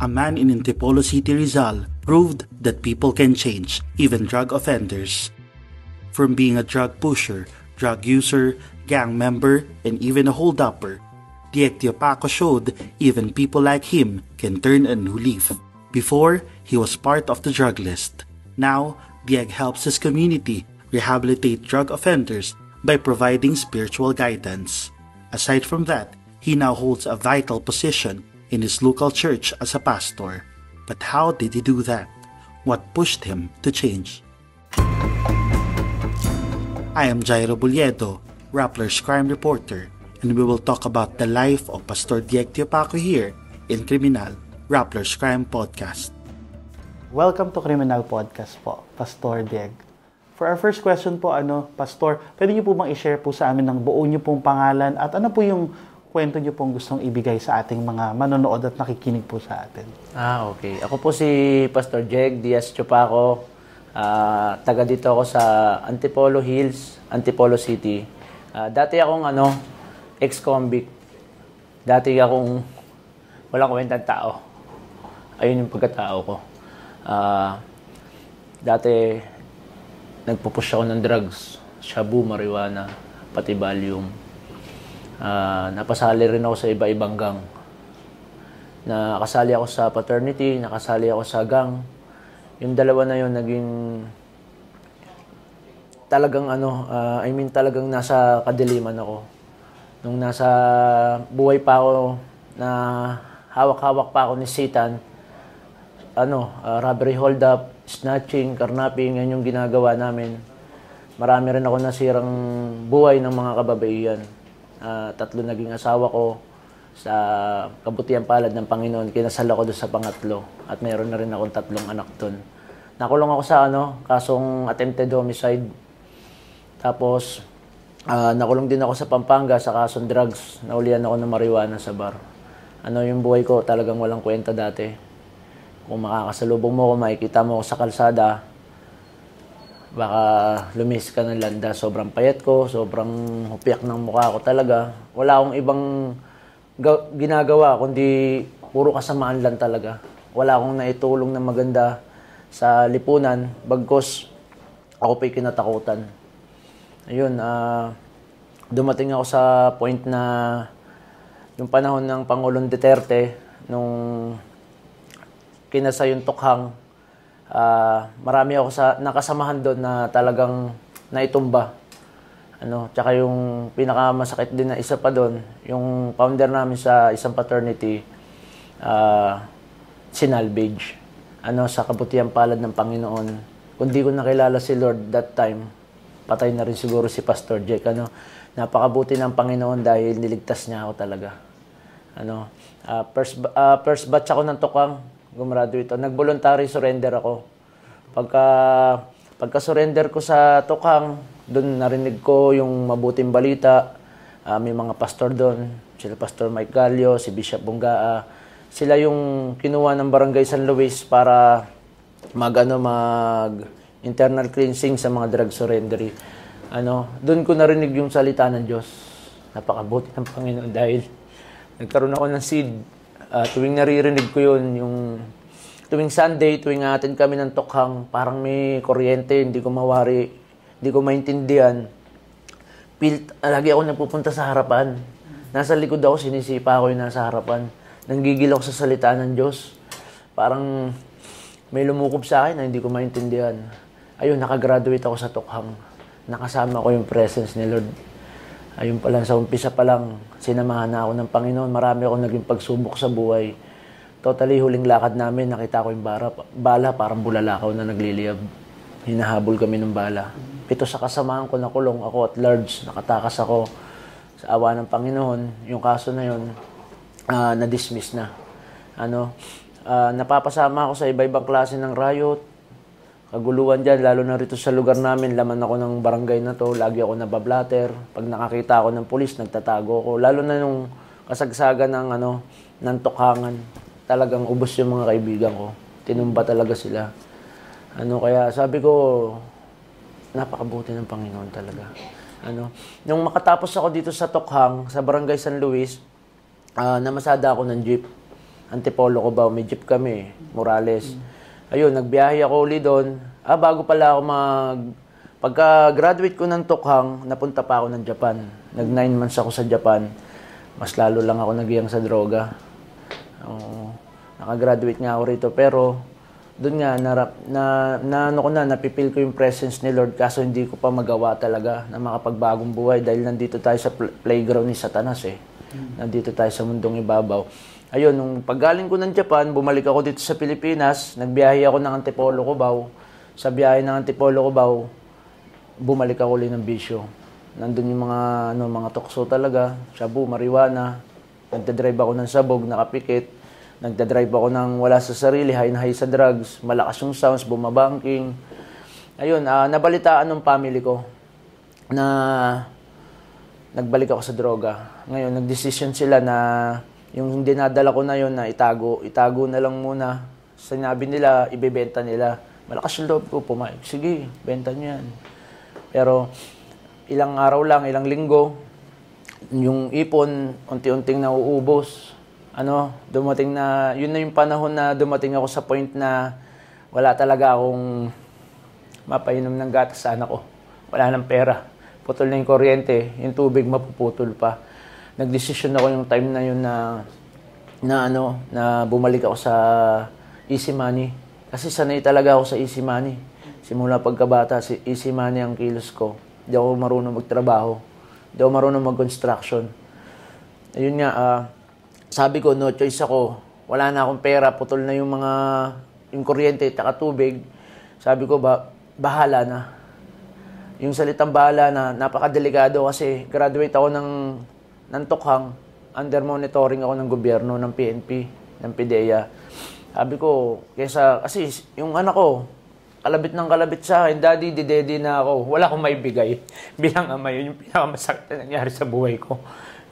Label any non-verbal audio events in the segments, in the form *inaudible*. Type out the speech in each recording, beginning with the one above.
A man in Antipolo City, Rizal proved that people can change, even drug offenders. From being a drug pusher, drug user, gang member, and even a hold-upper, Diek Paco showed even people like him can turn a new leaf. Before, he was part of the drug list. Now, Dieg helps his community rehabilitate drug offenders by providing spiritual guidance. Aside from that, he now holds a vital position in his local church as a pastor. But how did he do that? What pushed him to change? I am Jairo Bulyedo, Rappler's crime reporter, and we will talk about the life of Pastor Dieg Tiopaco here in Criminal, Rappler's Crime Podcast. Welcome to Criminal Podcast po, Pastor Dieg. For our first question po, ano, Pastor, pwede niyo po bang i-share po sa amin ng buo niyo pong pangalan at ano po yung kwento niyo pong gustong ibigay sa ating mga manonood at nakikinig po sa atin? Ah, okay. Ako po si Pastor Jeg Diaz Chupaco. Uh, taga dito ako sa Antipolo Hills, Antipolo City. Uh, dati akong ano, ex-convict. Dati akong walang kwentang tao. Ayun yung pagkatao ko. Uh, dati, nagpupush ako ng drugs. Shabu, marijuana, pati Valium. Uh, napasali rin ako sa iba-ibang gang. Nakasali ako sa paternity, nakasali ako sa gang. Yung dalawa na yun naging talagang ano, uh, I mean talagang nasa kadiliman ako. Nung nasa buhay pa ako na hawak-hawak pa ako ni Satan, ano, uh, robbery hold up, snatching, carnapping, yan yung ginagawa namin. Marami rin ako nasirang buhay ng mga kababaihan. Uh, tatlo naging asawa ko sa kabutihan palad ng Panginoon. Kinasal ako doon sa pangatlo at mayroon na rin akong tatlong anak doon. Nakulong ako sa ano, kasong attempted homicide. Tapos, uh, nakulong din ako sa Pampanga sa kasong drugs. Naulian ako ng marijuana sa bar. Ano yung buhay ko, talagang walang kwenta dati kung makakasalubong mo, kung makikita mo sa kalsada, baka lumis ka ng landa. Sobrang payat ko, sobrang hupiak ng mukha ko talaga. Wala akong ibang ginagawa, kundi puro kasamaan lang talaga. Wala akong naitulong na maganda sa lipunan, bagkos ako pa'y kinatakutan. Ayun, uh, dumating ako sa point na yung panahon ng Pangulong Duterte, nung kinasa yung tukhang. Uh, marami ako sa nakasamahan doon na talagang naitumba. Ano, tsaka yung pinakamasakit din na isa pa doon, yung founder namin sa isang paternity, uh, sinalvage. Ano, sa kabutihan palad ng Panginoon. Kung di ko nakilala si Lord that time, patay na rin siguro si Pastor Jake. Ano, napakabuti ng Panginoon dahil niligtas niya ako talaga. Ano, uh, first, uh, first batch ako ng tukang, gumraduate ako. Nag-voluntary surrender ako. Pagka, pagka surrender ko sa Tukang, doon narinig ko yung mabuting balita. Uh, may mga pastor doon. Sila Pastor Mike Gallio, si Bishop Bungaa. Sila yung kinuha ng Barangay San Luis para mag, ano, mag internal cleansing sa mga drug surrendery. Ano, doon ko narinig yung salita ng Diyos. Napakabuti ng Panginoon dahil nagkaroon ako ng seed uh, tuwing naririnig ko yun, yung tuwing Sunday, tuwing atin kami ng tokhang, parang may kuryente, hindi ko mawari, hindi ko maintindihan. Uh, lagi ako nagpupunta sa harapan. Nasa likod ako, sinisipa ako yung nasa harapan. Nanggigil ako sa salita ng Diyos. Parang may lumukob sa akin na hindi ko maintindihan. Ayun, nakagraduate ako sa Tokhang. Nakasama ko yung presence ni Lord ayun pa lang, sa umpisa pa lang, sinamahan na ako ng Panginoon. Marami ako naging pagsubok sa buhay. Totally, huling lakad namin, nakita ko yung bara, bala, parang bulalakaw na nagliliyab. Hinahabol kami ng bala. Pito sa kasamahan ko na kulong, ako at large, nakatakas ako sa awa ng Panginoon. Yung kaso na yun, uh, na-dismiss na. Ano, uh, napapasama ako sa iba-ibang klase ng riot, kaguluhan dyan, lalo na rito sa lugar namin, laman ako ng barangay na to, lagi ako nabablatter. Pag nakakita ako ng pulis, nagtatago ako. Lalo na nung kasagsagan ng, ano, ng tukhangan, talagang ubos yung mga kaibigan ko. Tinumba talaga sila. Ano, kaya sabi ko, napakabuti ng Panginoon talaga. Ano, nung makatapos ako dito sa Tokhang, sa Barangay San Luis, uh, namasada ako ng jeep. Antipolo ko ba, may jeep kami, Morales. Ayun, nagbiyahe ako uli doon. Ah, bago pala ako mag... Pagka-graduate ko ng Tokhang, napunta pa ako ng Japan. Nag nine months ako sa Japan. Mas lalo lang ako nagiyang sa droga. Oo. nakagraduate nga ako rito. Pero, doon nga, na, na, na, ano ko na, napipil ko yung presence ni Lord kaso hindi ko pa magawa talaga na makapagbagong buhay dahil nandito tayo sa pl- playground ni Satanas eh. Nandito tayo sa mundong ibabaw. Ayun, nung paggaling ko ng Japan, bumalik ako dito sa Pilipinas, nagbiyahe ako ng Antipolo Cubao. Sa biyahe ng Antipolo Cubao, bumalik ako ulit ng bisyo. Nandun yung mga ano mga tukso talaga, shabu, marijuana. Nagda-drive ako ng sabog, nakapikit. Nagda-drive ako ng wala sa sarili, high na high sa drugs, malakas yung sounds, bumabanking. Ayun, ah, nabalitaan ng family ko na nagbalik ako sa droga. Ngayon, nagdesisyon sila na yung dinadala ko na yon na itago, itago na lang muna. Sinabi nila, ibebenta nila. Malakas yung loob ko, pumayag. Sige, benta niyo yan. Pero ilang araw lang, ilang linggo, yung ipon unti-unting nauubos. Ano, dumating na, yun na yung panahon na dumating ako sa point na wala talaga akong mapainom ng gatas sa anak ko. Wala nang pera. Putol na yung kuryente, yung tubig mapuputol pa. Nagdesisyon ako yung time na yun na na ano, na bumalik ako sa easy money. Kasi sanay talaga ako sa easy money. Simula pagkabata, si easy money ang kilos ko. Hindi ako marunong magtrabaho. Hindi ako marunong mag-construction. Ayun nga, ah, sabi ko, no choice ako. Wala na akong pera, putol na yung mga, yung kuryente, taka tubig. Sabi ko, ba, bahala na. Yung salitang bahala na, napakadelikado kasi graduate ako ng, ng Tokhang. Under monitoring ako ng gobyerno, ng PNP, ng PDEA. Sabi ko, kesa, kasi yung anak ko, kalabit ng kalabit sa akin, daddy, didedi na ako. Wala akong maibigay. *laughs* Bilang ama, yun yung pinakamasakit na nangyari sa buhay ko.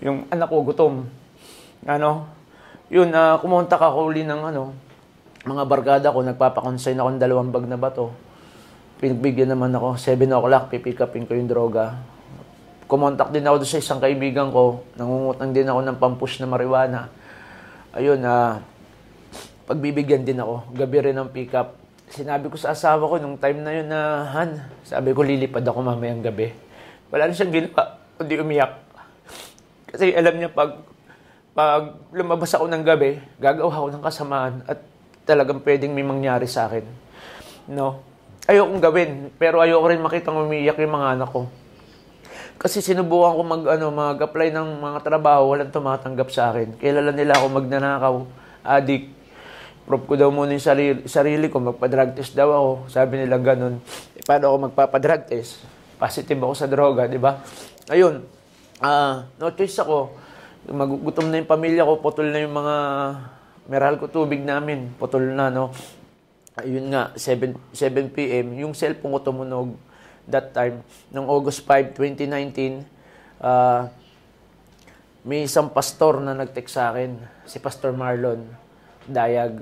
Yung anak ko, gutom. Ano, yun, uh, kumontak ako uli ng ano, mga barkada ko, nagpapakonsign ako ng dalawang bag na bato. Pinagbigyan naman ako, 7 o'clock, pipick upin ko yung droga. Kumontak din ako sa isang kaibigan ko, nangungutang din ako ng pampush na marijuana. Ayun, ah, pagbibigyan din ako, gabi rin ng pick up. Sinabi ko sa asawa ko nung time na yun na, Han, sabi ko lilipad ako mamayang gabi. Wala na siyang ginawa, kundi umiyak. Kasi alam niya pag pag lumabas ako ng gabi, gagawa ako ng kasamaan at talagang pwedeng may mangyari sa akin. No? Ayokong gawin, pero ayoko rin makitang umiiyak yung mga anak ko. Kasi sinubukan ko mag, ano, mag-apply ng mga trabaho, walang tumatanggap sa akin. Kilala nila ako magnanakaw, adik. Proof ko daw muna yung sarili, sarili ko, magpa-drug test daw ako. Sabi nila ganun. E, paano ako magpapa-drug test? Positive ako sa droga, di ba? Ayun, ah no choice ako magugutom na yung pamilya ko, putol na yung mga meral ko tubig namin, putol na, no? Ayun nga, 7, 7 p.m., yung cellphone ko tumunog that time, noong August 5, 2019, uh, may isang pastor na nag-text sa akin, si Pastor Marlon Dayag.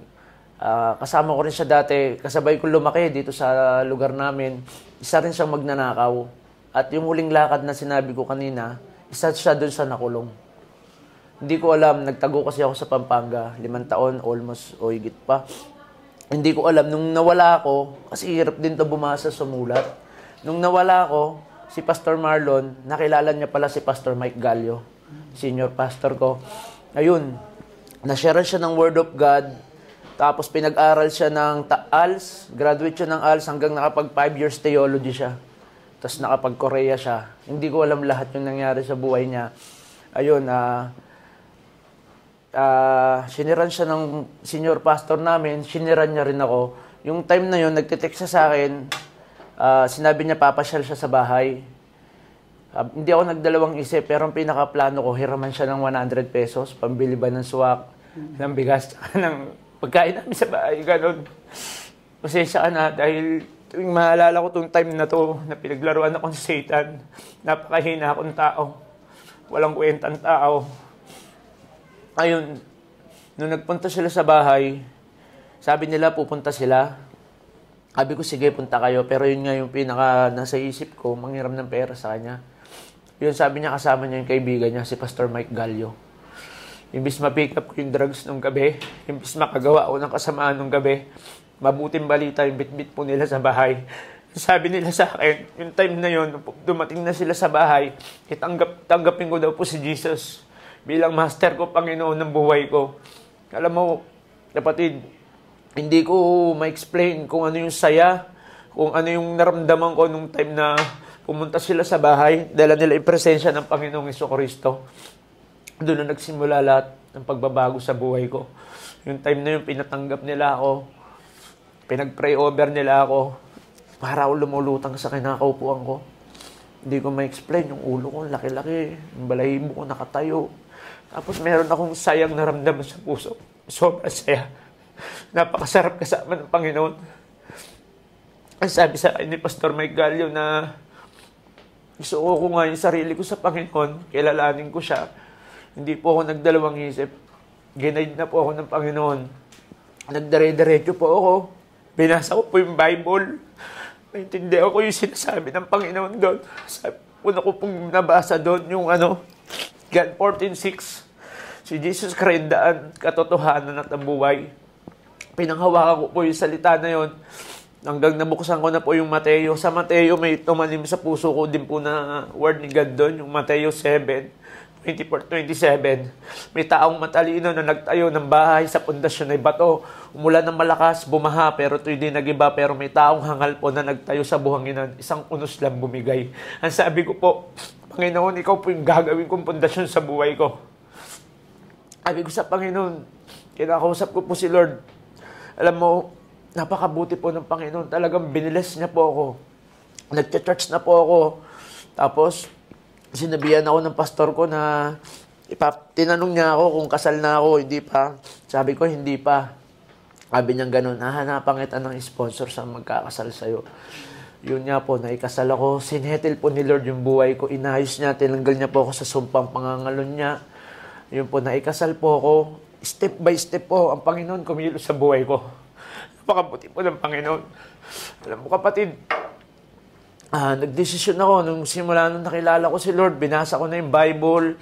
Uh, kasama ko rin siya dati, kasabay ko lumaki dito sa lugar namin. Isa rin siyang magnanakaw. At yung huling lakad na sinabi ko kanina, isa siya doon sa nakulong. Hindi ko alam, nagtago kasi ako sa Pampanga, limang taon, almost, o higit pa. Hindi ko alam, nung nawala ako, kasi hirap din to bumasa sa mulat. Nung nawala ako, si Pastor Marlon, nakilala niya pala si Pastor Mike Gallo, senior pastor ko. Ayun, nashare siya ng Word of God, tapos pinag-aral siya ng ALS, graduate siya ng ALS hanggang nakapag 5 years theology siya. Tapos nakapag-Korea siya. Hindi ko alam lahat yung nangyari sa buhay niya. Ayun, ah, uh, uh, siniran siya ng senior pastor namin, siniran niya rin ako. Yung time na yun, nagtitext siya sa akin, uh, sinabi niya papasyal siya sa bahay. Uh, hindi ako nagdalawang isip, pero ang pinakaplano ko, hiraman siya ng 100 pesos, pambili ba ng swak, mm-hmm. ng bigas, *laughs* ng pagkain namin sa bahay, ganun. Pasensya ka na, dahil tuwing maalala ko tong time na to, na pinaglaruan ako sa Satan, napakahina akong tao. Walang kwentang tao ayun, nung nagpunta sila sa bahay, sabi nila pupunta sila. Sabi ko, sige, punta kayo. Pero yun nga yung pinaka nasa isip ko, manghiram ng pera sa kanya. Yun, sabi niya, kasama niya yung kaibigan niya, si Pastor Mike Gallo. Imbis ma-pick up ko yung drugs nung gabi, imbis makagawa ako ng kasamaan nung gabi, mabuting balita yung bit-bit po nila sa bahay. *laughs* Sabi nila sa akin, yung time na yon dumating na sila sa bahay, itanggap, tanggapin ko daw po si Jesus bilang master ko, Panginoon ng buhay ko. Alam mo, kapatid, hindi ko ma-explain kung ano yung saya, kung ano yung naramdaman ko nung time na pumunta sila sa bahay, dala nila yung presensya ng Panginoong Kristo. Doon na nagsimula lahat ng pagbabago sa buhay ko. Yung time na yung pinatanggap nila ako, pinag-pray over nila ako, para ako lumulutang sa kinakaupuan ko. Hindi ko ma-explain yung ulo ko, laki-laki, yung balahibo ko nakatayo. Tapos meron akong sayang naramdaman sa puso. Sobrang saya. Napakasarap kasama ng Panginoon. Ang sabi sa akin ni Pastor Mike Gallo na isuo ko nga yung sarili ko sa Panginoon, kilalanin ko siya. Hindi po ako nagdalawang isip. Ginaid na po ako ng Panginoon. Nagdare-diretso po ako. Binasa ko po yung Bible. Naintindihan ko yung sinasabi ng Panginoon doon. Sabi, una ko pong nabasa doon yung ano, John 14.6. Si Jesus Christ daan, katotohanan at ang buhay. Pinanghawakan ko po yung salita na yon hanggang nabuksan ko na po yung Mateo. Sa Mateo, may tumanim sa puso ko din po na word ni God doon, yung Mateo 7, 24-27, may taong matalino na nagtayo ng bahay sa pundasyon ay bato. Umulan ng malakas, bumaha, pero ito'y di nagiba. Pero may taong hangal po na nagtayo sa buhanginan, isang unos lang bumigay. Ang sabi ko po, Panginoon, ikaw po yung gagawin kong pundasyon sa buhay ko. Sabi ko sa Panginoon, kinakausap ko po si Lord. Alam mo, napakabuti po ng Panginoon. Talagang biniles niya po ako. Nagcha-church na po ako. Tapos, sinabihan ako ng pastor ko na ipap, tinanong niya ako kung kasal na ako, hindi pa. Sabi ko, hindi pa. Sabi niya ganun, hahanapan kita ng sponsor sa magkakasal sa'yo. Yun nga po, naikasal ako. Sinhetil po ni Lord yung buhay ko. Inayos niya, tinanggal niya po ako sa sumpang pangangalon niya. Yun po, naikasal po ako. Step by step po, ang Panginoon kumilos sa buhay ko. Napakabuti po ng Panginoon. Alam mo kapatid, ah, nagdesisyon ako nung simula nung nakilala ko si Lord, binasa ko na yung Bible.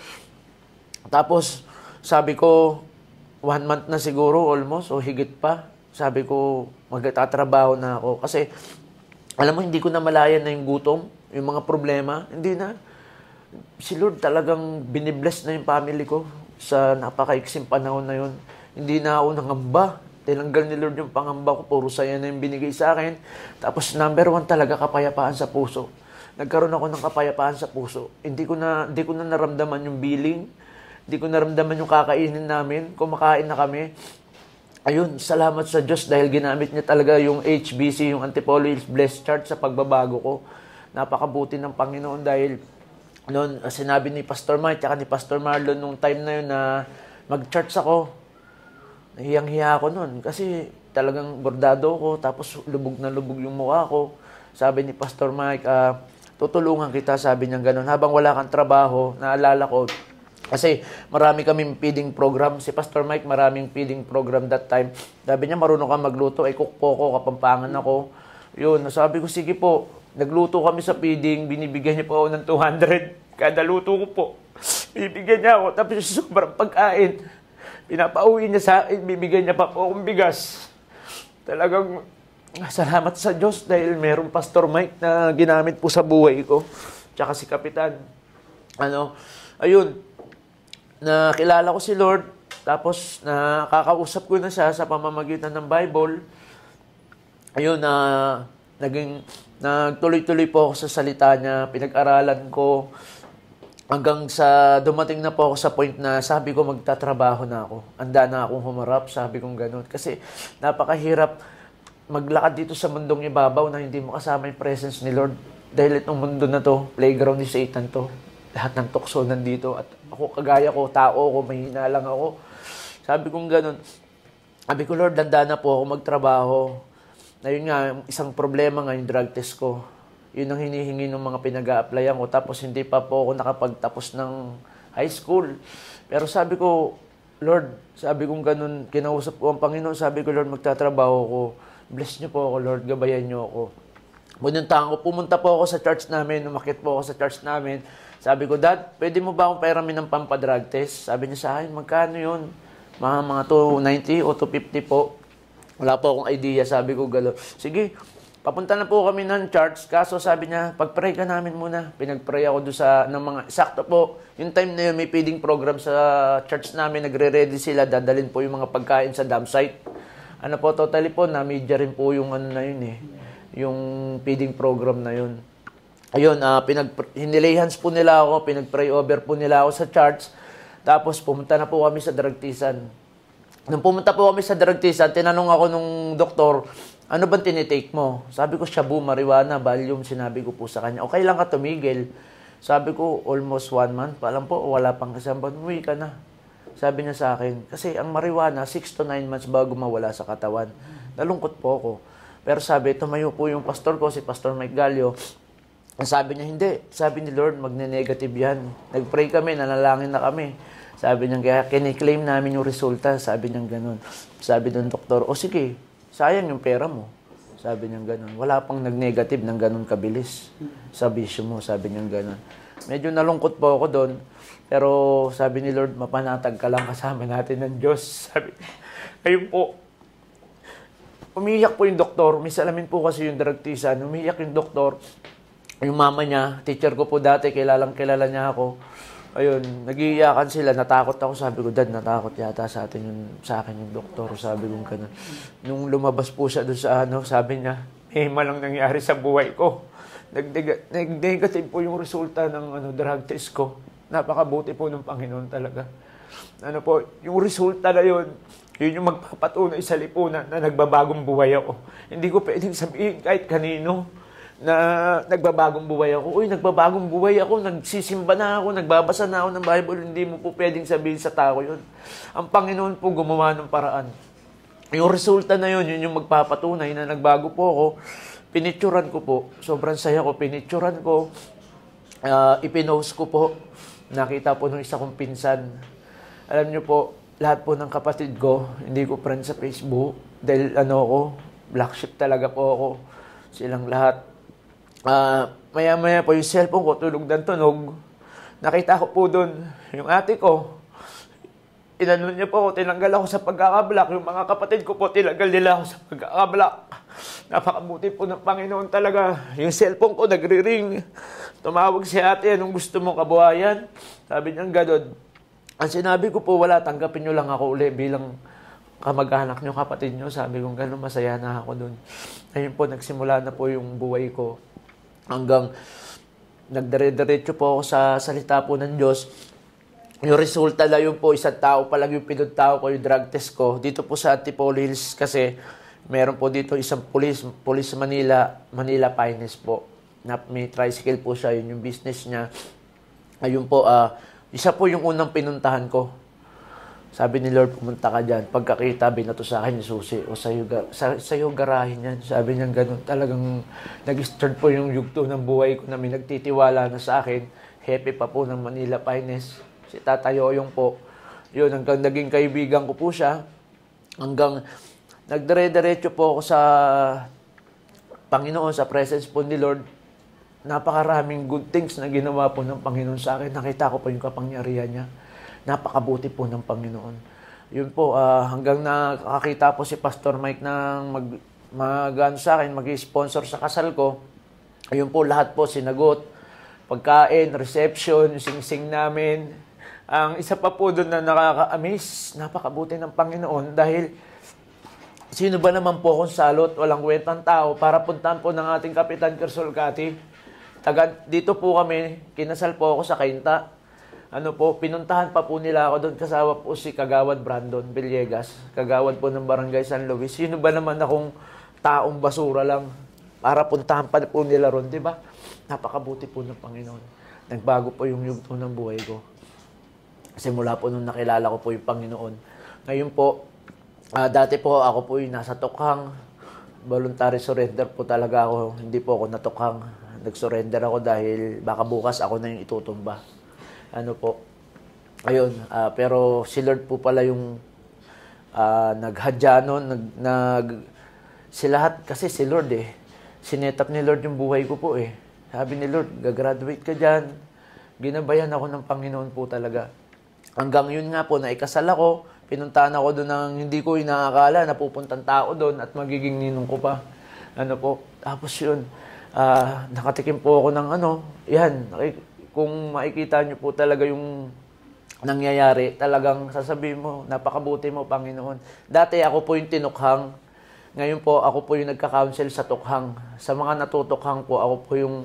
Tapos, sabi ko, one month na siguro almost, o higit pa. Sabi ko, magtatrabaho na ako. Kasi, alam mo, hindi ko na malayan na yung gutom, yung mga problema. Hindi na. Si Lord talagang binibless na yung family ko sa napakaiksing panahon na yun. Hindi na ako nangamba Tinanggal ni Lord yung pangamba ko, puro saya na yung binigay sa akin. Tapos number one talaga, kapayapaan sa puso. Nagkaroon ako ng kapayapaan sa puso. Hindi ko na, hindi ko na naramdaman yung billing. Hindi ko naramdaman yung kakainin namin. Kumakain na kami. Ayun, salamat sa Diyos dahil ginamit niya talaga yung HBC, yung Antipolo Blessed Church sa pagbabago ko. Napakabuti ng Panginoon dahil noon sinabi ni Pastor Mike at ni Pastor Marlon nung time na yun na mag-church ako, Nahiyang-hiya ako noon kasi talagang bordado ko tapos lubog na lubog yung mukha ko. Sabi ni Pastor Mike, uh, tutulungan kita, sabi niya ganun. Habang wala kang trabaho, naalala ko, kasi marami kaming feeding program. Si Pastor Mike, maraming feeding program that time. Sabi niya, marunong ka magluto. Ay, cook ko, kapampangan ako. Yun, sabi ko, sige po. Nagluto kami sa feeding, binibigyan niya po ako ng 200. Kada luto ko po. Bibigyan niya ako. Tapos sobrang pagkain. Pinapauwi niya sa akin, bibigyan niya pa po akong bigas. Talagang salamat sa Diyos dahil merong Pastor Mike na ginamit po sa buhay ko. Tsaka si Kapitan. Ano, ayun, nakilala ko si Lord, tapos nakakausap ko na siya sa pamamagitan ng Bible. Ayun, na naging nagtuloy-tuloy po ako sa salita niya, pinag-aralan ko, hanggang sa dumating na po ako sa point na sabi ko magtatrabaho na ako. Anda na akong humarap, sabi kong ganun. Kasi napakahirap maglakad dito sa mundong ibabaw na hindi mo kasama yung presence ni Lord. Dahil itong mundo na to, playground ni Satan to. Lahat ng tukso nandito. At ako, kagaya ko, tao ko, mahina lang ako. Sabi kong ganun. Sabi ko, Lord, danda na po ako magtrabaho. Na yun nga, isang problema nga drug test ko yun ang hinihingi ng mga pinag a ko. Tapos hindi pa po ako nakapagtapos ng high school. Pero sabi ko, Lord, sabi kong ganun, kinausap ko ang Panginoon, sabi ko, Lord, magtatrabaho ko. Bless niyo po ako, Lord, gabayan niyo ako. Pununtahan ko, pumunta po ako sa church namin, umakit po ako sa church namin. Sabi ko, Dad, pwede mo ba akong pairamin ng pampa-drug test? Sabi niya sa akin, magkano yun? Mga, mga 290 o 250 po. Wala po akong idea, sabi ko galo. Sige, papunta na po kami ng church. Kaso sabi niya, pag-pray ka namin muna. Pinag-pray ako doon sa, ng mga, sakto po, yung time na yun, may feeding program sa church namin, nagre-ready sila, dadalin po yung mga pagkain sa dam site. Ano po, totally po, na-media rin po yung ano na yun eh yung feeding program na yun. Ayun, uh, pinag hinilay hands po nila ako, pinag-pray over po nila ako sa church. Tapos pumunta na po kami sa drugtisan. Nung pumunta po kami sa drugtisan, tinanong ako nung doktor, ano bang tinitake mo? Sabi ko, shabu, marijuana, Valium, sinabi ko po sa kanya. Okay lang ka tumigil. Sabi ko, almost one month. Alam po, wala pang kasampan. Uwi ka na. Sabi niya sa akin, kasi ang marijuana, 6 to 9 months bago mawala sa katawan. Nalungkot po ako. Pero sabi, tumayo po yung pastor ko, si Pastor Mike Gallo. Ang sabi niya, hindi. Sabi ni Lord, magne-negative yan. Nag-pray kami, nanalangin na kami. Sabi niya, kaya kiniklaim namin yung resulta. Sabi niya ganun. Sabi ng doktor, o sige, sayang yung pera mo. Sabi niya ganun. Wala pang nag-negative ng ganun kabilis sa bisyo mo. Sabi niya ganun. Medyo nalungkot po ako doon. Pero sabi ni Lord, mapanatag ka lang kasama natin ng Diyos. *laughs* Sabi, ayun po, umiyak po yung doktor. May salamin po kasi yung drugtisan. Umiyak yung doktor. Yung mama niya, teacher ko po dati, kilalang kilala niya ako. Ayun, nagiiyakan sila, natakot ako. Sabi ko, Dad, natakot yata sa atin yung, sa akin yung doktor. Sabi ko ganun. Nung lumabas po siya doon sa ano, sabi niya, eh, malang nangyari sa buhay ko. Nag-negative po yung resulta ng ano, drug test ko. Napakabuti po ng Panginoon talaga. Ano po, yung resulta na yun, yun yung magpapatunay sa lipunan na nagbabagong buhay ako. Hindi ko pwedeng sabihin kahit kanino na nagbabagong buhay ako. Uy, nagbabagong buhay ako, nagsisimba na ako, nagbabasa na ako ng Bible. Hindi mo po pwedeng sabihin sa tao yun. Ang Panginoon po gumawa ng paraan. Yung resulta na yun, yun yung magpapatunay na nagbago po ako. Pinicturan ko po. Sobrang saya ko. Pinicturan ko. Uh, ipinost ko po. Nakita po ng isa kong pinsan. Alam niyo po, lahat po ng kapatid ko, hindi ko friend sa Facebook. Dahil ano ko, black sheep talaga po ako. Silang lahat. Uh, maya-maya po yung cellphone ko, tulog ng tunog. Nakita ko po doon, yung ate ko, inano niya po tinanggal ako sa pagkakablock. Yung mga kapatid ko po, tinanggal nila ako sa pagkakablock. Napakabuti po ng Panginoon talaga. Yung cellphone ko, nagre-ring. Tumawag si ate, anong gusto mong kabuhayan? Sabi niya, gadod, ang sinabi ko po, wala, tanggapin nyo lang ako uli bilang kamag-anak nyo, kapatid nyo. Sabi ko, gano'n masaya na ako doon. Ayun po, nagsimula na po yung buhay ko. Hanggang nagdire-diretso po ako sa salita po ng Diyos. Yung resulta na yun po, isang tao pa lang yung pinuntaw ko, yung drug test ko. Dito po sa Antipolo Hills kasi meron po dito isang police, Police Manila, Manila Finance po. Na may tricycle po siya, yun yung business niya. Ayun po, uh, isa po yung unang pinuntahan ko. Sabi ni Lord, pumunta ka dyan. Pagkakita, binato sa akin ni Susi. O sa'yo, sa, sa'yo garahin yan. Sabi niya ganun. Talagang nag-start po yung yugto ng buhay ko na may nagtitiwala na sa akin. Happy pa po ng Manila Finest. Si Tata Yoyong po. Yun, hanggang naging kaibigan ko po siya. Hanggang nagdire-diretso po ako sa Panginoon, sa presence po ni Lord napakaraming good things na ginawa po ng Panginoon sa akin. Nakita ko po yung kapangyarihan niya. Napakabuti po ng Panginoon. Yun po, uh, hanggang nakakita po si Pastor Mike ng mag, mag ano sa akin, mag-sponsor sa kasal ko. Ayun po, lahat po sinagot. Pagkain, reception, sing-sing namin. Ang isa pa po doon na nakaka-amaze, napakabuti ng Panginoon dahil sino ba naman po akong salot, walang kwentang tao para puntahan po ng ating Kapitan Kersolkati Taga, dito po kami, kinasal po ako sa Kainta. Ano po, pinuntahan pa po nila ako doon kasama po si Kagawad Brandon Villegas, kagawad po ng Barangay San Luis. Sino ba naman akong taong basura lang para puntahan pa po nila ron, di ba? Napakabuti po ng Panginoon. Nagbago po yung yugto ng buhay ko. Kasi mula po nung nakilala ko po yung Panginoon. Ngayon po, uh, dati po ako po yung nasa tukhang, voluntary surrender po talaga ako. Hindi po ako natukhang nag-surrender ako dahil baka bukas ako na yung itutumba. Ano po. Ayun, uh, pero si Lord po pala yung uh, naghadya noon, nag, nag, si lahat, kasi si Lord eh, sinetap ni Lord yung buhay ko po eh. Sabi ni Lord, gagraduate ka dyan. Ginabayan ako ng Panginoon po talaga. Hanggang yun nga po, naikasal ako, pinuntahan ako doon ng hindi ko inaakala na pupuntang tao doon at magiging ninong ko pa. Ano po, tapos yun, ah, nakatikim po ako ng ano, yan, kung makikita niyo po talaga yung nangyayari, talagang sasabihin mo, napakabuti mo, Panginoon. Dati ako po yung tinukhang, ngayon po ako po yung nagka-counsel sa tukhang. Sa mga natutukhang po, ako po yung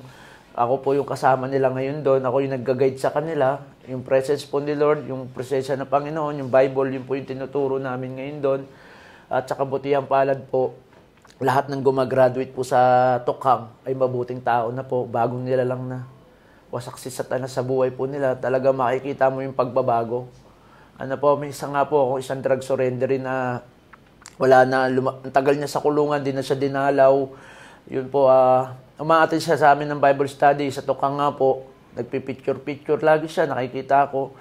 ako po yung kasama nila ngayon doon. Ako yung nagga-guide sa kanila. Yung presence po ni Lord, yung presensya ng Panginoon, yung Bible, yun po yung tinuturo namin ngayon doon. At sa kabutihan palad po, lahat ng gumagraduate po sa tukhang ay mabuting tao na po, bagong nila lang na wasak si satanas sa buhay po nila, talaga makikita mo yung pagbabago. Ano po, isa nga po ako, isang drug surrendery na wala na, luma- ang tagal niya sa kulungan, di na siya dinalaw. Yun po, ah, umaatin siya sa amin ng Bible study, sa tukang nga po, nagpipicture-picture. Lagi siya, nakikita ko,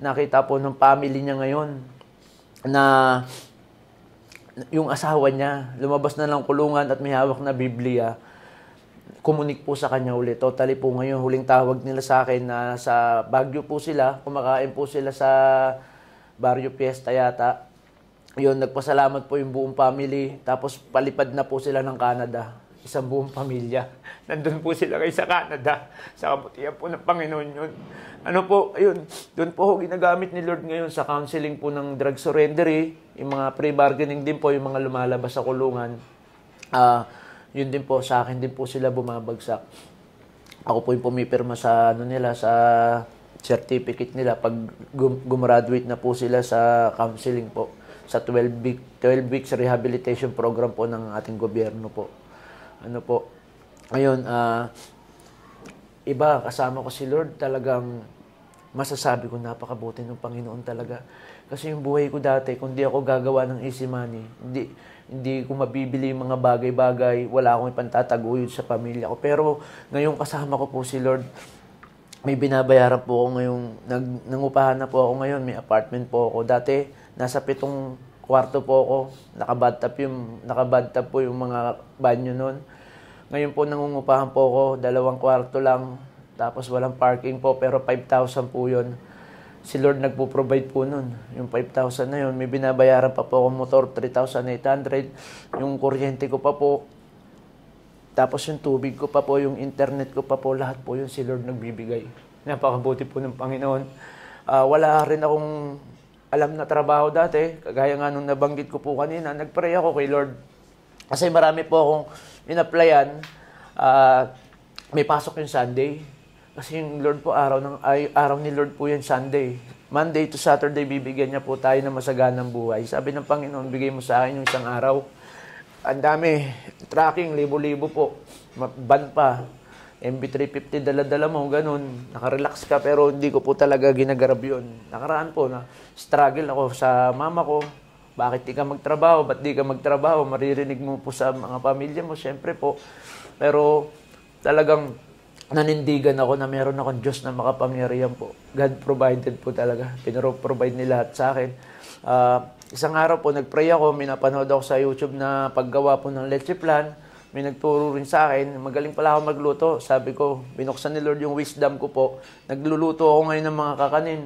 nakita po ng family niya ngayon, na yung asawa niya, lumabas na lang kulungan at may hawak na Biblia, kumunik po sa kanya ulit. Totally po ngayon, huling tawag nila sa akin na sa Baguio po sila, kumakain po sila sa Barrio Fiesta yata. Yun, nagpasalamat po yung buong family. Tapos palipad na po sila ng Canada. Isang buong pamilya. *laughs* Nandun po sila kayo sa Canada. Sa kabutihan po ng Panginoon yun. Ano po, ayun, doon po ako ginagamit ni Lord ngayon sa counseling po ng drug surrendery, yung mga pre-bargaining din po, yung mga lumalabas sa kulungan. Ah, yun din po, sa akin din po sila bumabagsak. Ako po yung pumipirma sa ano nila sa certificate nila pag gum- gumraduate na po sila sa counseling po sa 12 week 12 weeks rehabilitation program po ng ating gobyerno po. Ano po? Ayun, ah iba kasama ko si Lord talagang masasabi ko napakabuti ng Panginoon talaga. Kasi yung buhay ko dati, kung di ako gagawa ng easy money, hindi, hindi ko mabibili yung mga bagay-bagay, wala akong ipantataguyod sa pamilya ko. Pero ngayon kasama ko po si Lord, may binabayaran po ako ngayong, nag, nangupahan na po ako ngayon, may apartment po ako. Dati, nasa pitong kwarto po ako, nakabadtap yung, nakabadtap po yung mga banyo noon. Ngayon po nangungupahan po ako, dalawang kwarto lang, tapos walang parking po, pero 5,000 po yun. Si Lord nagpo-provide po nun. Yung 5,000 na yun, may binabayaran pa po ako motor, 3,800. Yung kuryente ko pa po, tapos yung tubig ko pa po, yung internet ko pa po, lahat po yun si Lord nagbibigay. Napakabuti po ng Panginoon. Ah, wala rin akong alam na trabaho dati. Kagaya nga nung nabanggit ko po kanina, nagpray ako kay Lord. Kasi marami po akong in-applyan. Ah, may pasok yung Sunday. Kasi yung Lord po, araw, ng, ay, araw ni Lord po yan Sunday. Monday to Saturday, bibigyan niya po tayo ng masaganang buhay. Sabi ng Panginoon, bigay mo sa akin yung isang araw. Ang dami, tracking, libo-libo po. Ban pa. MB350 dala-dala mo, ganun. Nakarelax ka, pero hindi ko po talaga ginagarab yun. Nakaraan po na struggle ako sa mama ko. Bakit di ka magtrabaho? Ba't di ka magtrabaho? Maririnig mo po sa mga pamilya mo, syempre po. Pero talagang nanindigan ako na meron akong Diyos na makapangyarihan po. God provided po talaga. Pinro-provide ni lahat sa akin. Ah, isang araw po, nagpray ako, may napanood ako sa YouTube na paggawa po ng leche plan. May nagturo rin sa akin, magaling pala ako magluto. Sabi ko, binuksan ni Lord yung wisdom ko po. Nagluluto ako ngayon ng mga kakanin.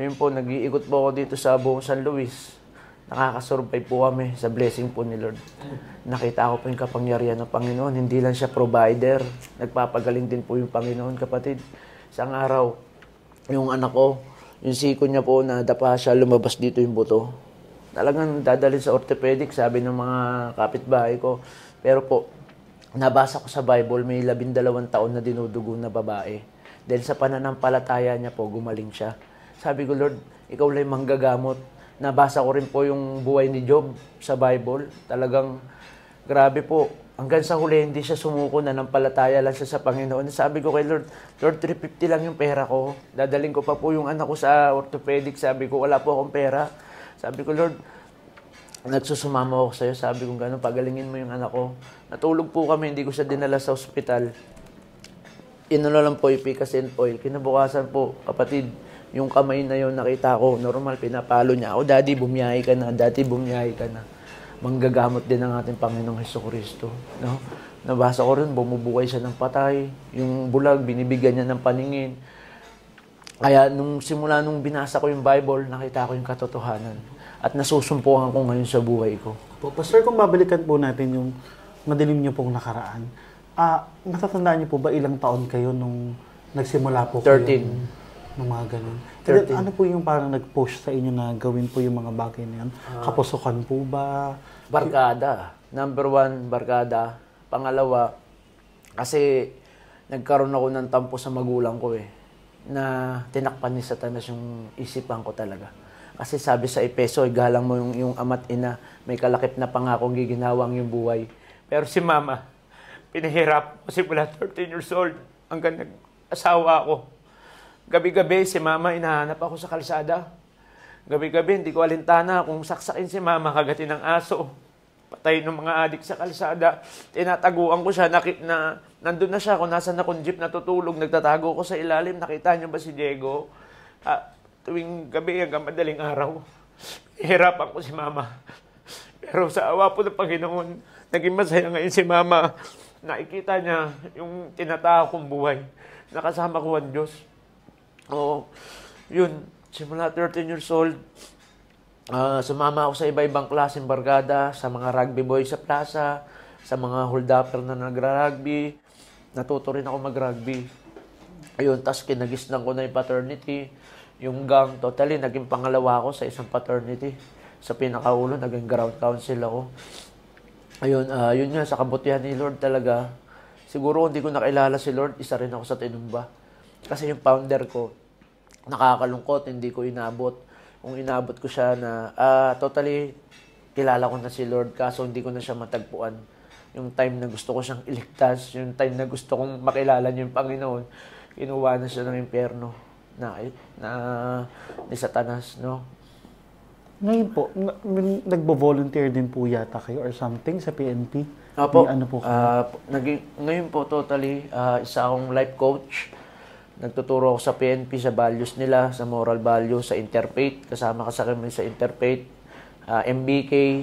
Ayun po, nag-iikot po ako dito sa buong San Luis. Nakakasurvive po kami sa blessing po ni Lord. Nakita ko po yung kapangyarihan ng Panginoon. Hindi lang siya provider. Nagpapagaling din po yung Panginoon, kapatid. Isang araw, yung anak ko, yung siko niya po na dapa siya, lumabas dito yung buto. Talagang dadalhin sa orthopedic, sabi ng mga kapitbahay ko. Pero po, nabasa ko sa Bible, may labindalawang taon na dinudugo na babae. Dahil sa pananampalataya niya po, gumaling siya. Sabi ko, Lord, ikaw lang manggagamot. Nabasa ko rin po yung buhay ni Job sa Bible. Talagang grabe po. Hanggang sa huli, hindi siya sumuko na ng palataya lang siya sa Panginoon. Sabi ko kay Lord, Lord, 350 lang yung pera ko. Dadaling ko pa po yung anak ko sa orthopedic. Sabi ko, wala po akong pera. Sabi ko, Lord, nagsusumama ako sa'yo. Sabi ko, gano'n, pagalingin mo yung anak ko. Natulog po kami, hindi ko siya dinala sa ospital. Inuno lang po yung Picasen oil. Kinabukasan po, kapatid, yung kamay na yun, nakita ko, normal, pinapalo niya ako, Daddy, bumiyahe ka na, Daddy, bumiyahe ka na. Manggagamot din ng ating Panginoong Heso Kristo. No? Nabasa ko rin, bumubuhay siya ng patay. Yung bulag, binibigyan niya ng paningin. Kaya nung simula nung binasa ko yung Bible, nakita ko yung katotohanan. At nasusumpungan ko ngayon sa buhay ko. Po, Pastor, kung babalikan po natin yung madilim niyo pong nakaraan, ah, natatandaan niyo po ba ilang taon kayo nung nagsimula po kayo? 13. Ng mga ganun. And then, ano po yung parang nag-push sa inyo na gawin po yung mga bagay na yan? Kapusukan po ba? Barkada. Number one, barkada. Pangalawa, kasi nagkaroon ako ng tampo sa magulang ko eh. Na tinakpan ni Satanas yung isipan ko talaga. Kasi sabi sa Epeso, igalang mo yung, yung ama't ina, may kalakip na pangakong giginawang yung buhay. Pero si mama, pinahirap ko simula 13 years old hanggang nag-asawa ako. Gabi-gabi si mama, inahanap ako sa kalsada. Gabi-gabi, hindi ko alintana kung saksakin si mama, kagatin ng aso. Patay ng mga adik sa kalsada. Tinataguan ko siya, nakit na, nandun na siya, kung nasa na kung jeep natutulog, nagtatago ko sa ilalim. Nakita niyo ba si Diego? Ah, tuwing gabi hanggang madaling araw, hirapan ko si mama. Pero sa awa po ng Panginoon, naging masaya ngayon si Mama. Nakikita niya yung tinatahak kong buhay. Nakasama ko ang Diyos. Oo. Yun, simula 13 years old, ah, sumama ako sa iba-ibang klaseng barkada, sa mga rugby boys sa plaza, sa mga hold-upper na nagra-rugby. Natuto rin ako mag-rugby. Ayun, tapos kinagisnan ko na yung paternity. Yung gang, totally, naging pangalawa ako sa isang paternity. Sa pinakaulo, naging ground council ako. Ayun, ah, yun nga, sa kabutihan ni Lord talaga. Siguro hindi ko nakilala si Lord, isa rin ako sa tinumba. Kasi yung founder ko, nakakalungkot, hindi ko inabot. Kung inabot ko siya na, ah, totally, kilala ko na si Lord, kaso hindi ko na siya matagpuan. Yung time na gusto ko siyang iligtas, yung time na gusto kong makilala niya yung Panginoon, kinuha na siya ng impyerno na, na ni Satanas, no? Ngayon po, na- nagbo-volunteer din po yata kayo or something sa PNP? May ano po kayo? po- naging, ngayon po totally, ah, isa akong life coach. Nagtuturo ako sa PNP, sa values nila, sa moral values, sa Interfaith. Kasama ka sa kami sa Interfaith. ah, MBK.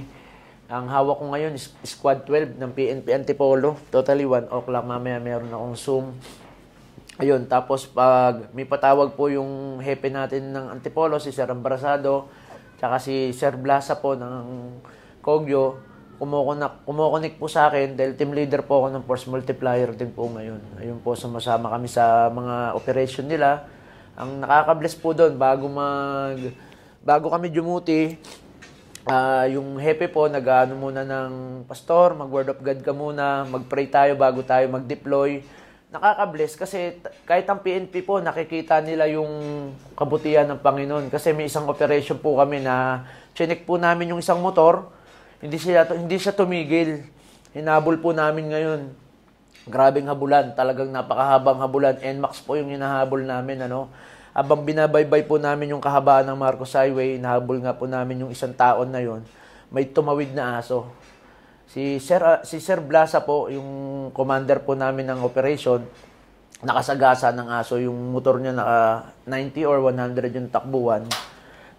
Ang hawak ko ngayon is Squad 12 ng PNP Antipolo. Totally 1 o'clock mamaya meron akong Zoom. Ayun, tapos pag may patawag po yung hepe natin ng Antipolo, si Sir Ambrasado, tsaka si Sir Blasa po ng Kogyo, kumukonak, kumukonik po sa akin dahil team leader po ako ng Force Multiplier din po ngayon. Ayun po, sumasama kami sa mga operation nila. Ang nakaka-bless po doon, bago mag bago kami dumuti, Ah, yung hepe po, nag-ano muna ng pastor, mag-word of God ka muna, mag-pray tayo bago tayo mag-deploy. Nakaka-bless kasi kahit ang PNP po, nakikita nila yung kabutihan ng Panginoon. Kasi may isang operation po kami na chinik po namin yung isang motor, hindi siya, hindi siya tumigil. Hinabol po namin ngayon. Grabing habulan, talagang napakahabang habulan. NMAX po yung hinahabol namin, ano. Habang binabaybay po namin yung kahabaan ng Marcos Highway, nahabol nga po namin yung isang taon na yon. May tumawid na aso. Si Sir ah, si Sir Blasa po, yung commander po namin ng operation, nakasagasa ng aso yung motor niya naka 90 or 100 yung takbuhan.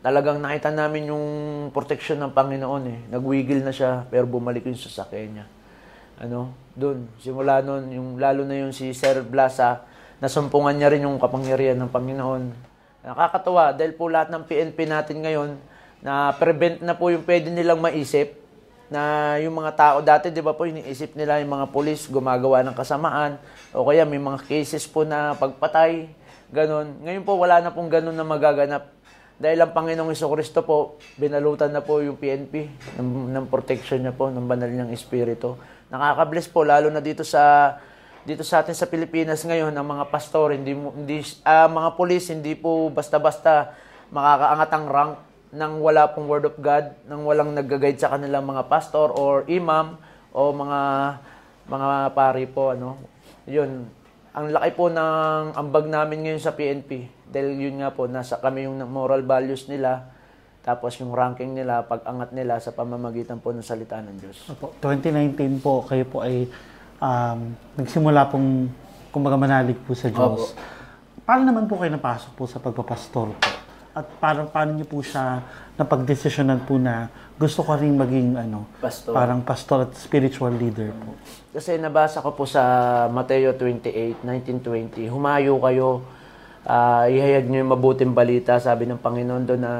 Talagang nakita namin yung protection ng Panginoon eh. Nagwigil na siya pero bumalik yung sasakyan niya. Ano, doon, simula noon, yung lalo na yung si Sir Blasa, nasumpungan niya rin yung kapangyarihan ng Panginoon. Nakakatawa dahil po lahat ng PNP natin ngayon na prevent na po yung pwede nilang maisip na yung mga tao dati, di ba po, iniisip nila yung mga polis gumagawa ng kasamaan o kaya may mga cases po na pagpatay, ganon. Ngayon po, wala na pong ganon na magaganap. Dahil ang Panginoong Kristo po, binalutan na po yung PNP ng, ng protection niya po, ng banal niyang espiritu. Nakaka-bless po, lalo na dito sa dito sa atin sa Pilipinas ngayon, ang mga pastor, hindi, hindi ah, mga pulis, hindi po basta-basta makakaangat ang rank nang wala pong word of God, nang walang nag-guide sa kanilang mga pastor or imam o mga mga pari po ano. 'Yun. Ang laki po ng ambag namin ngayon sa PNP dahil yun nga po nasa kami yung moral values nila tapos yung ranking nila, pag-angat nila sa pamamagitan po ng salita ng Diyos. Opo, 2019 po, kayo po ay um, nagsimula pong, kumbaga manalig po sa Diyos. Paano naman po kayo napasok po sa pagpapastor po? At parang paano niyo po siya napagdesisyonan po na gusto ko rin maging ano, Pastor. parang pastor at spiritual leader po. Kasi nabasa ko po sa Mateo 28, 19-20, humayo kayo, ah, ihayag niyo yung mabuting balita, sabi ng Panginoon doon na,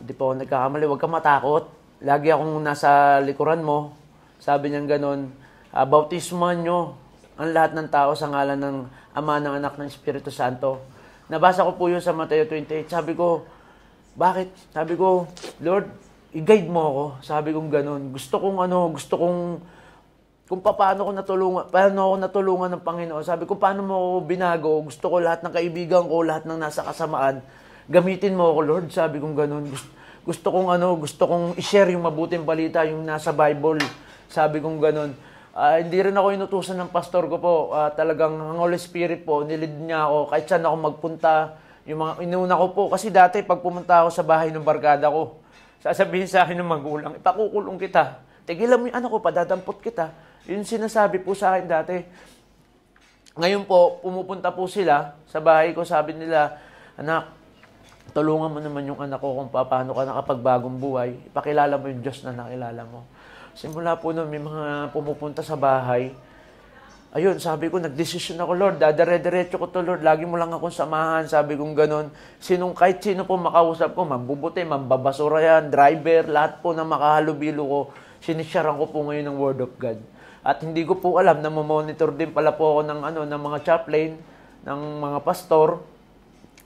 di po ako nagkakamali, huwag kang matakot. Lagi akong nasa likuran mo. Sabi niya ganun, uh, bautismuhan nyo ang lahat ng tao sa ngalan ng Ama, ng Anak, ng Espiritu Santo. Nabasa ko po yun sa Mateo 28. Sabi ko, bakit? Sabi ko, Lord, i-guide mo ako. Sabi kong ganun. Gusto kong ano, gusto kong kung paano ko natulungan, paano ako natulungan ng Panginoon. Sabi ko, paano mo ako binago? Gusto ko lahat ng kaibigan ko, lahat ng nasa kasamaan, gamitin mo ako, Lord. Sabi kong ganun. Gusto, gusto kong ano, gusto kong i-share yung mabuting balita, yung nasa Bible. Sabi kong ganun. Ah, hindi rin ako inutusan ng pastor ko po. Ah, talagang ang Holy Spirit po, nilid niya ako. Kahit saan ako magpunta, yung mga inuna ko po. Kasi dati, pag pumunta ako sa bahay ng barkada ko, sasabihin sa akin ng magulang, ipakukulong kita. Tigilan mo yung ano ko, padadampot kita. Yun sinasabi po sa akin dati. Ngayon po, pumupunta po sila sa bahay ko, sabi nila, anak, tulungan mo naman yung anak ko kung paano ka nakapagbagong buhay. Ipakilala mo yung Diyos na nakilala mo. Simula po nun, may mga pumupunta sa bahay. Ayun, sabi ko, nagdesisyon ako, Lord, dadare-diretso ko to, Lord. Lagi mo lang akong samahan. Sabi kong ganun. Sinong, kahit sino po makausap ko, mambubuti, mambabasura yan, driver, lahat po na makahalubilo ko, sinisyaran ko po ngayon ng Word of God. At hindi ko po alam na monitor din pala po ako ng, ano, ng mga chaplain, ng mga pastor.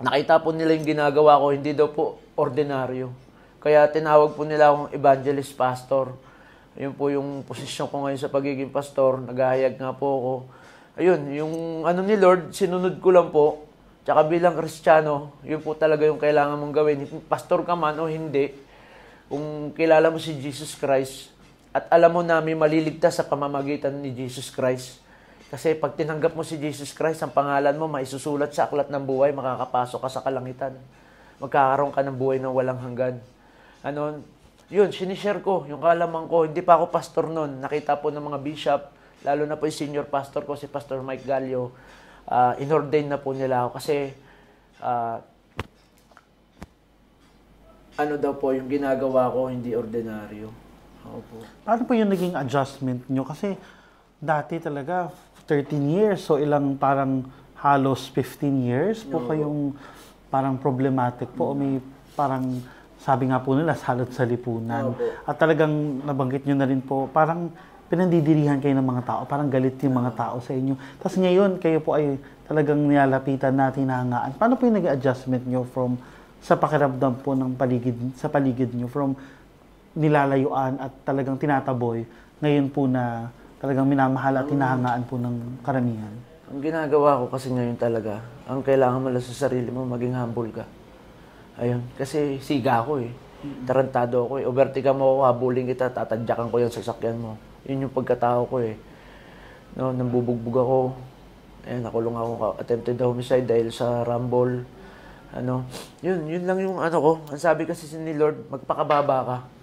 Nakita po nila yung ginagawa ko, hindi daw po ordinaryo. Kaya tinawag po nila akong evangelist pastor. Yun po yung posisyon ko ngayon sa pagiging pastor. Naghahayag nga po ako. Ayun, yung ano ni Lord, sinunod ko lang po. Tsaka bilang kristyano, yun po talaga yung kailangan mong gawin. Pastor ka man o hindi, kung kilala mo si Jesus Christ, at alam mo na may maliligtas sa pamamagitan ni Jesus Christ. Kasi pag tinanggap mo si Jesus Christ, ang pangalan mo maisusulat sa aklat ng buhay, makakapasok ka sa kalangitan. Magkakaroon ka ng buhay na walang hanggan. Ano, yun, sinishare ko, yung kalaman ko, hindi pa ako pastor noon. Nakita po ng mga bishop, lalo na po yung senior pastor ko, si Pastor Mike Gallio, uh, inordain na po nila ako kasi uh, ano daw po yung ginagawa ko, hindi ordinaryo. Opo. Paano po yung naging adjustment nyo? Kasi dati talaga 13 years, so ilang parang halos 15 years po kayong parang problematic po o may parang sabi nga po nila salot sa lipunan. Opo. At talagang nabanggit nyo na rin po, parang pinandidirihan kayo ng mga tao, parang galit yung mga tao sa inyo. Tapos ngayon, kayo po ay talagang nilalapitan natin nangaan. Paano po yung naging adjustment nyo from sa pakiramdam po ng paligid, sa paligid nyo, from nilalayuan at talagang tinataboy, ngayon po na talagang minamahal at hinahangaan po ng karamihan? Ang ginagawa ko kasi ngayon talaga, ang kailangan mo lang sa sarili mo, maging humble ka. Ayun, kasi siga ako eh. Tarantado ako eh. Overtika mo ako, habulin kita, tatadyakan ko yung sasakyan mo. Yun yung pagkatao ko eh. No, nambubugbog ako. Ayun, nakulong ako attempted homicide dahil sa rumble. Ano, yun, yun lang yung ano ko. Ang sabi kasi ni Lord, magpakababa ka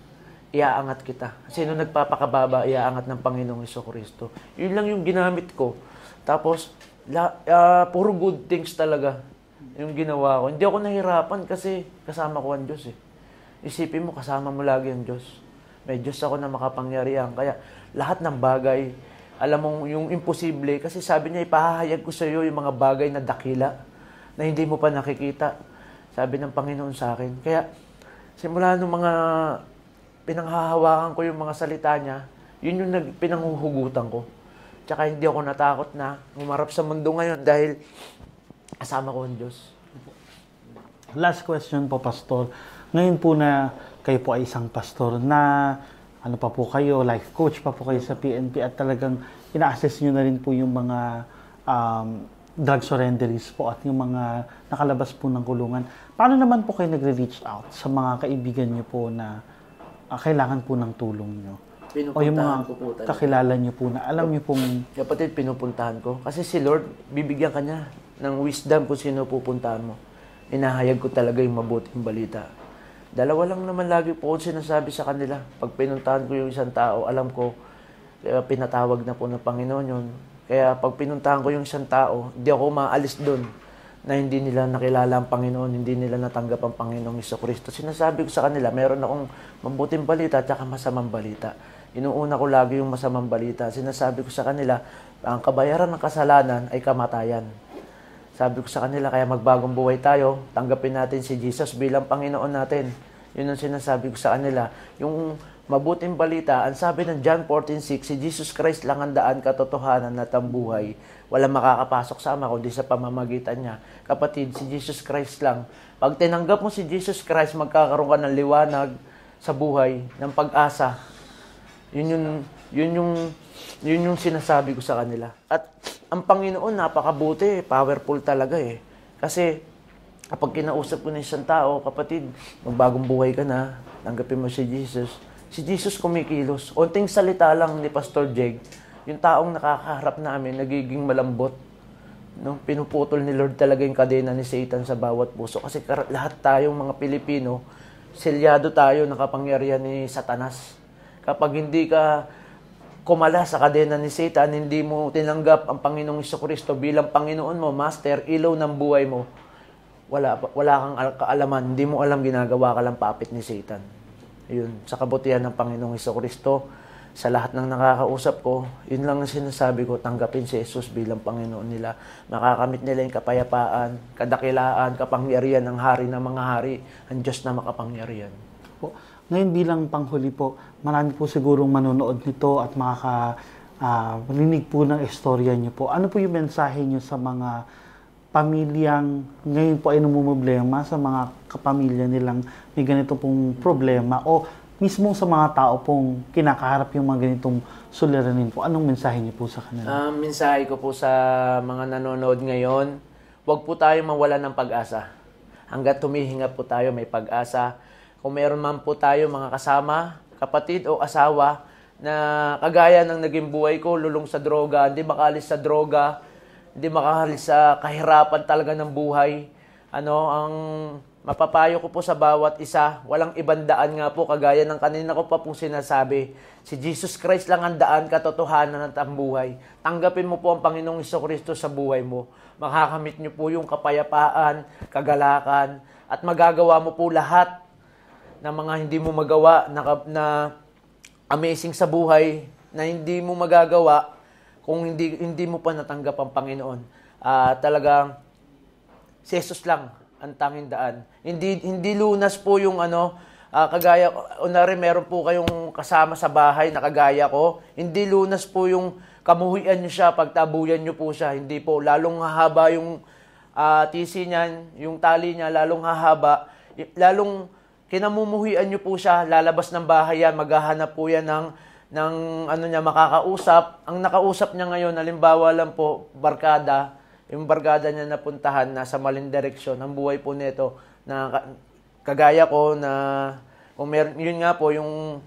iaangat kita. Sino nagpapakababa, iaangat ng Panginoong Iso Kristo. Yun lang yung ginamit ko. Tapos, la, ah, puro good things talaga yung ginawa ko. Hindi ako nahirapan kasi kasama ko ang Diyos eh. Isipin mo, kasama mo lagi ang Diyos. May Diyos ako na makapangyarihan. Kaya lahat ng bagay, alam mo yung imposible, kasi sabi niya, ipahahayag ko sa iyo yung mga bagay na dakila na hindi mo pa nakikita. Sabi ng Panginoon sa akin. Kaya, simula nung mga pinanghahawakan ko yung mga salita niya, yun yung nag, pinanghuhugutan ko. Tsaka hindi ako natakot na umarap sa mundo ngayon dahil kasama ko ang Diyos. Last question po, Pastor. Ngayon po na kayo po ay isang pastor na ano pa po kayo, life coach pa po kayo sa PNP at talagang ina-assess nyo na rin po yung mga um, drug surrenderies po at yung mga nakalabas po ng kulungan. Paano naman po kayo nagre-reach out sa mga kaibigan nyo po na ah, kailangan po ng tulong nyo? O yung mga Pinupuntahan ko po talaga. kakilala nyo po na alam nyo pong Kapatid, pinupuntahan ko. Kasi si Lord, bibigyan ka niya ng wisdom kung sino pupuntahan mo. Inahayag ko talaga yung mabuting balita. Dalawa lang naman lagi po akong sinasabi sa kanila. Pag pinuntahan ko yung isang tao, alam ko, kaya pinatawag na po ng Panginoon yun. Kaya pag pinuntahan ko yung isang tao, hindi ako maalis doon na hindi nila nakilala ang Panginoon, hindi nila natanggap ang Panginoong Iso Kristo. Sinasabi ko sa kanila, meron akong mabuting balita at saka masamang balita. Inuuna ko lagi yung masamang balita. Sinasabi ko sa kanila, ang kabayaran ng kasalanan ay kamatayan. Sabi ko sa kanila, kaya magbagong buhay tayo, tanggapin natin si Jesus bilang Panginoon natin. Yun ang sinasabi ko sa kanila. Yung mabuting balita, ang sabi ng John 14.6, si Jesus Christ lang ang daan, katotohanan at ang buhay. Walang makakapasok sa Ama kundi sa pamamagitan niya. Kapatid, si Jesus Christ lang. Pag tinanggap mo si Jesus Christ, magkakaroon ka ng liwanag sa buhay, ng pag-asa. Yun yung, yun yung, yun yung sinasabi ko sa kanila. At ang Panginoon, napakabuti, powerful talaga eh. Kasi, kapag kinausap ko ng isang tao, kapatid, magbagong buhay ka na, tanggapin mo si Jesus. Si Jesus kumikilos. Unting salita lang ni Pastor Jeg, yung taong nakakaharap namin, nagiging malambot. No? Pinuputol ni Lord talaga yung kadena ni Satan sa bawat puso. Kasi lahat tayong mga Pilipino, selyado tayo ng kapangyarihan ni Satanas. Kapag hindi ka kumala sa kadena ni Satan, hindi mo tinanggap ang Panginoong Kristo bilang Panginoon mo, Master, ilaw ng buhay mo, wala, wala kang al- kaalaman, hindi mo alam ginagawa ka lang papit ni Satan. Yun, sa kabutihan ng Panginoong Kristo, sa lahat ng nakakausap ko, yun lang ang sinasabi ko, tanggapin si Jesus bilang Panginoon nila. Makakamit nila yung kapayapaan, kadakilaan, kapangyarihan ng hari ng mga hari, ang Diyos na makapangyarihan. po. Ngayon bilang panghuli po, marami po sigurong manonood nito at makaka ah, marinig po ng istorya niyo po. Ano po yung mensahe niyo sa mga pamilyang ngayon po ay namumblema sa mga kapamilya nilang may ganito pong problema o mismo sa mga tao pong kinakaharap yung mga ganitong suliranin po. Anong mensahe niyo po sa kanila? Ang mensahe ko po sa mga nanonood ngayon, huwag po tayo mawala ng pag-asa. Hanggat tumihinga po tayo, may pag-asa. Kung meron man po tayo mga kasama, kapatid o asawa, na kagaya ng naging buhay ko, lulong sa droga, hindi makalis sa droga, hindi makalis sa kahirapan talaga ng buhay. Ano, ang mapapayo ko po sa bawat isa, walang ibang daan nga po, kagaya ng kanina ko pa pong sinasabi, si Jesus Christ lang ang daan, katotohanan at ang buhay. Tanggapin mo po ang Panginoong Iso Kristo sa buhay mo. Makakamit niyo po yung kapayapaan, kagalakan, at magagawa mo po lahat ng mga hindi mo magawa na, na amazing sa buhay na hindi mo magagawa kung hindi hindi mo pa natanggap ang Panginoon. Ah, talagang si Jesus lang ang tanging daan. Hindi hindi lunas po yung ano ah, kagaya unari meron po kayong kasama sa bahay na kagaya ko. Hindi lunas po yung kamuhian niyo siya pagtabuyan niyo po siya. Hindi po lalong hahaba yung ah, tisi niyan, yung tali niya lalong hahaba, lalong kinamumuhian niyo po siya, lalabas ng bahay yan, maghahanap po yan ng, ng ano niya, makakausap. Ang nakausap niya ngayon, halimbawa lang po, barkada, yung barkada niya napuntahan, nasa maling direksyon. Ang buhay po nito, na ka- kagaya ko na, kung meron, yun nga po, yung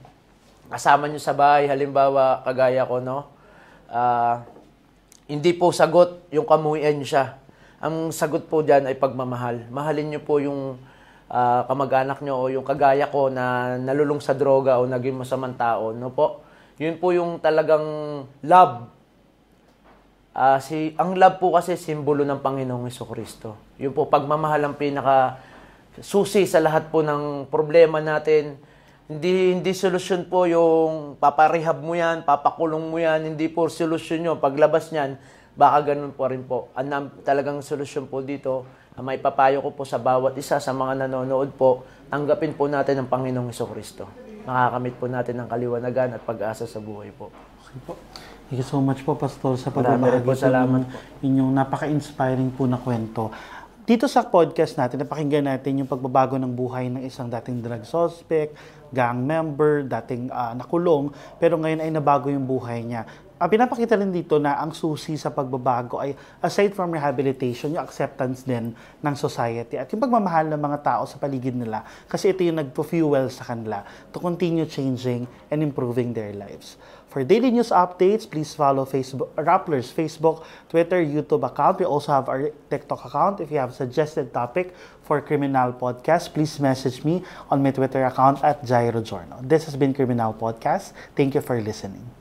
kasama niyo sa bahay, halimbawa, kagaya ko, no? Ah, hindi po sagot yung kamuhian siya. Ang sagot po diyan ay pagmamahal. Mahalin niyo po yung ah, kamag-anak niyo o yung kagaya ko na nalulung sa droga o naging masamang tao, no po? Yun po yung talagang love. Ah, si ang love po kasi simbolo ng Panginoong Kristo. Yun po pagmamahal ang pinaka susi sa lahat po ng problema natin. Hindi hindi solusyon po yung paparehab mo yan, papakulong mo yan, hindi po solusyon yun. Paglabas niyan, baka ganun po rin po. Ang talagang solusyon po dito, ang may papayo ko po sa bawat isa sa mga nanonood po, tanggapin po natin ang Panginoong Kristo. Makakamit po natin ang kaliwanagan at pag-asa sa buhay po. Okay po. Thank you so much po, Pastor, sa pagbabahagi po salamat ng inyong napaka-inspiring po na kwento. Dito sa podcast natin, napakinggan natin yung pagbabago ng buhay ng isang dating drug suspect, gang member, dating ah, nakulong, pero ngayon ay nabago yung buhay niya. Ang pinapakita rin dito na ang susi sa pagbabago ay aside from rehabilitation, yung acceptance din ng society at yung pagmamahal ng mga tao sa paligid nila kasi ito yung nagpo-fuel sa kanila to continue changing and improving their lives. For daily news updates, please follow Facebook, Rappler's Facebook, Twitter, YouTube account. We also have our TikTok account. If you have suggested topic for Criminal Podcast, please message me on my Twitter account at Jairo Giorno. This has been Criminal Podcast. Thank you for listening.